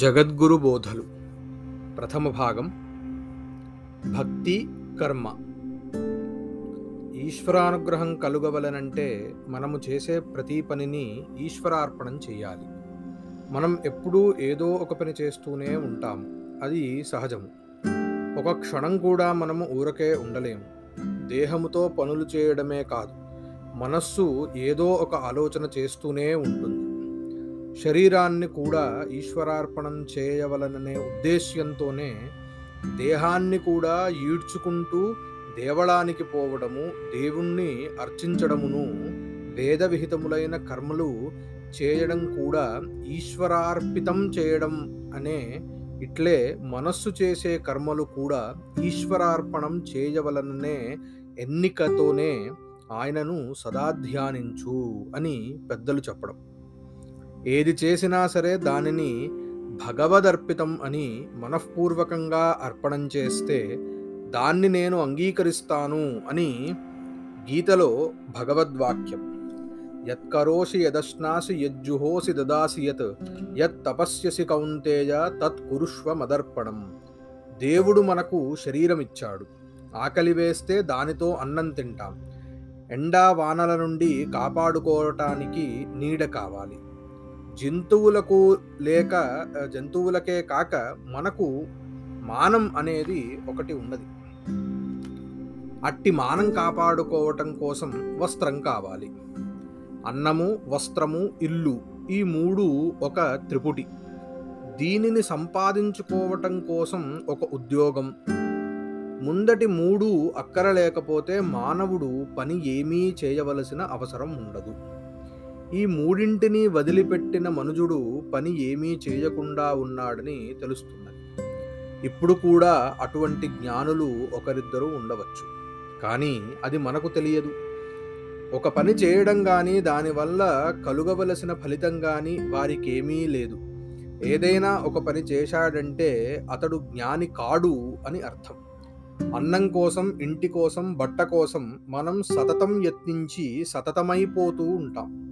జగద్గురు బోధలు. ప్రథమ భాగం భక్తి కర్మ. ఈశ్వరానుగ్రహం కలుగవలనంటే మనము చేసే ప్రతి పనిని ఈశ్వరార్పణం చేయాలి. మనం ఎప్పుడూ ఏదో ఒక పని చేస్తూనే ఉంటాము. అది సహజము. ఒక క్షణం కూడా మనము ఊరకే ఉండలేము. దేహముతో పనులు చేయడమే కాదు మనస్సు ఏదో ఒక ఆలోచన చేస్తూనే ఉంటుంది. శరీరాన్ని కూడా ఈశ్వరార్పణం చేయవలననే ఉద్దేశ్యంతోనే దేహాన్ని కూడా ఈడ్చుకుంటూ దేవళానికి పోవడము దేవుణ్ణి అర్చించడమును వేదవిహితములైన కర్మలు చేయడం కూడా ఈశ్వరార్పితం చేయడం అనే ఇట్లే మనస్సు చేసే కర్మలు కూడా ఈశ్వరార్పణం చేయవలననే ఎన్నికతోనే ఆయనను సదా ధ్యానించు అని పెద్దలు చెప్పడం. ఏది చేసినా సరే దానిని భగవదర్పితం అని మనఃపూర్వకంగా అర్పణం చేస్తే దాన్ని నేను అంగీకరిస్తాను అని గీతలో భగవద్వాక్యం. యత్కరోషి యదశ్నాసి యజ్జుహోసి దదాసి యత్ యత్ తపస్యసి కౌంతేయ తత్ కురుష్వ మదర్పణం దేవుడు మనకు శరీరం ఇచ్చాడు ఆకలి వేస్తే దానితో అన్నం తింటాం. ఎండా వానల నుండి కాపాడుకోవటానికి నీడ కావాలి. జంతువులకు లేక జంతువులకే కాక మనకు మానం అనేది ఒకటి ఉన్నది. అట్టి మానం కాపాడుకోవటం కోసం వస్త్రం కావాలి. అన్నము వస్త్రము ఇల్లు ఈ మూడు ఒక త్రిపుటి. దీనిని సంపాదించుకోవటం కోసం ఒక ఉద్యోగం. ముందటి మూడు అక్కర లేకపోతే మానవుడు పని ఏమీ చేయవలసిన అవసరం ఉండదు. ఈ మూడింటిని వదిలిపెట్టిన మనుజుడు పని ఏమీ చేయకుండా ఉన్నాడని తెలుస్తున్నది. ఇప్పుడు కూడా అటువంటి జ్ఞానులు ఒకరిద్దరు ఉండవచ్చు. కానీ అది మనకు తెలియదు. ఒక పని చేయడం కానీ దానివల్ల కలుగవలసిన ఫలితం కానీ వారికేమీ లేదు. ఏదైనా ఒక పని చేశాడంటే అతడు జ్ఞాని కాడు అని అర్థం. అన్నం కోసం ఇంటి కోసం బట్ట కోసం మనం సతతం యత్నించి సతతమైపోతూ ఉంటాం.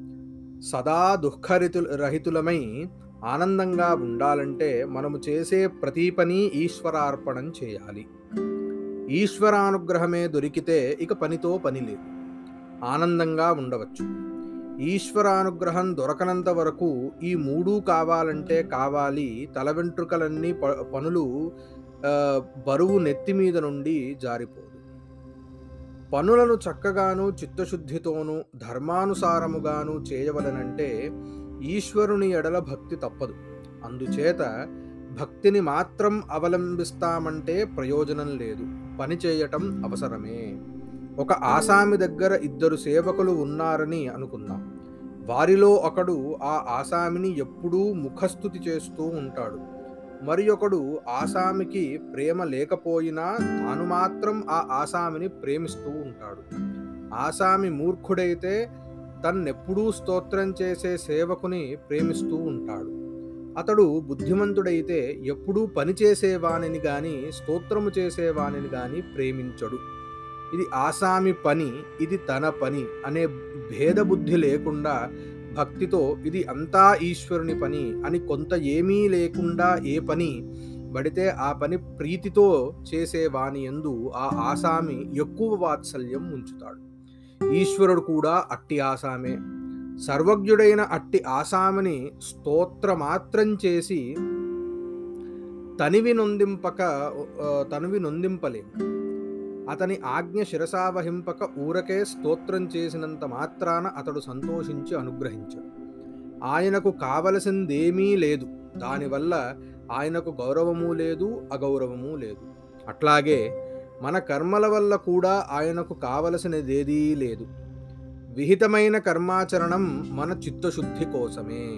సదా దుఃఖరితు రహితులమై ఆనందంగా ఉండాలంటే మనము చేసే ప్రతి పని ఈశ్వరార్పణం చేయాలి. ఈశ్వరానుగ్రహమే దొరికితే ఇక పనితో పని లేదు. ఆనందంగా ఉండవచ్చు. ఈశ్వరానుగ్రహం దొరకనంత వరకు ఈ మూడు కావాలంటే కావాలి తల వెంట్రుకలన్నీ పనులు బరువు నెత్తి మీద నుండి జారిపోదు. పనులను చక్కగాను చిత్తశుద్ధితోనూ ధర్మానుసారముగాను చేయవలనంటే ఈశ్వరుని ఎడల భక్తి తప్పదు. అందుచేత భక్తిని మాత్రం అవలంబిస్తామంటే ప్రయోజనం లేదు. పని చేయటం అవసరమే. ఒక ఆసామి దగ్గర ఇద్దరు సేవకులు ఉన్నారని అనుకుందాం. వారిలో ఒకడు ఆ ఆసామిని ఎప్పుడూ ముఖస్థుతి చేస్తూ ఉంటాడు. మరి ఒకడు ఆసామికి ప్రేమ లేకపోయినా తాను మాత్రం ఆ ఆసామిని ప్రేమిస్తూ ఉంటాడు. ఆసామి మూర్ఖుడైతే తన్నెప్పుడూ స్తోత్రం చేసే సేవకుని ప్రేమిస్తూ ఉంటాడు. అతడు బుద్ధిమంతుడైతే ఎప్పుడూ పని చేసేవానిని గాని స్తోత్రము చేసేవానిని గాని ప్రేమించడు. ఇది ఆసామి పని ఇది తన పని అనే భేదబుద్ధి లేకుండా భక్తితో ఇది అంతా ఈశ్వరుని పని అని కొంత ఏమీ లేకుండా ఏ పని పడితే ఆ పని ప్రీతితో చేసే వాని ఎందు ఆ ఆసామి ఎక్కువ వాత్సల్యం ఉంచుతాడు. ఈశ్వరుడు కూడా అట్టి ఆసామే. సర్వజ్ఞుడైన అట్టి ఆసామిని స్తోత్రమాత్రం చేసి తనివి నొందింపక తనివి నొందింపలేము అతని ఆజ్ఞ శిరసావహింపక ఊరకే స్తోత్రం చేసినంత మాత్రాన అతడు సంతోషించి అనుగ్రహించాడు ఆయనకు కావలసిందేమీ లేదు. దానివల్ల ఆయనకు గౌరవము లేదు అగౌరవము లేదు. అట్లాగే మన కర్మల వల్ల కూడా ఆయనకు కావలసినదేదీ లేదు. విహితమైన కర్మాచరణం మన చిత్తశుద్ధి కోసమే.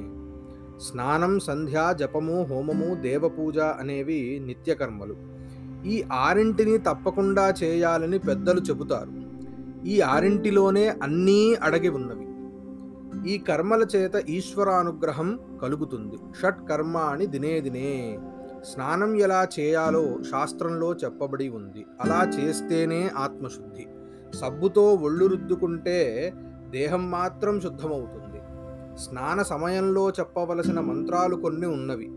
స్నానం సంధ్య జపము హోమము దేవపూజ అనేవి నిత్యకర్మలు. ఈ ఆరింటిని తప్పకుండా చేయాలని పెద్దలు చెబుతారు. ఈ ఆరింటిలోనే అన్నీ అడగి ఉన్నవి. ఈ కర్మల చేత ఈశ్వరానుగ్రహం కలుగుతుంది. షట్ కర్మ అని దినే దినే. స్నానం ఎలా చేయాలో శాస్త్రంలో చెప్పబడి ఉంది. అలా చేస్తేనే ఆత్మశుద్ధి. సబ్బుతో ఒళ్ళు రుద్దుకుంటే దేహం మాత్రం శుద్ధమవుతుంది. స్నాన సమయంలో చెప్పవలసిన మంత్రాలు కొన్ని ఉన్నవి.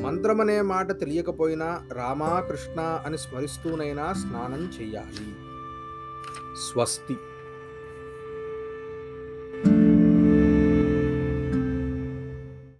మంత్రమనే మాట తెలియకపోయినా రామా కృష్ణ అని స్మరిస్తూనైనా స్నానం చెయ్యాలి స్వస్తి.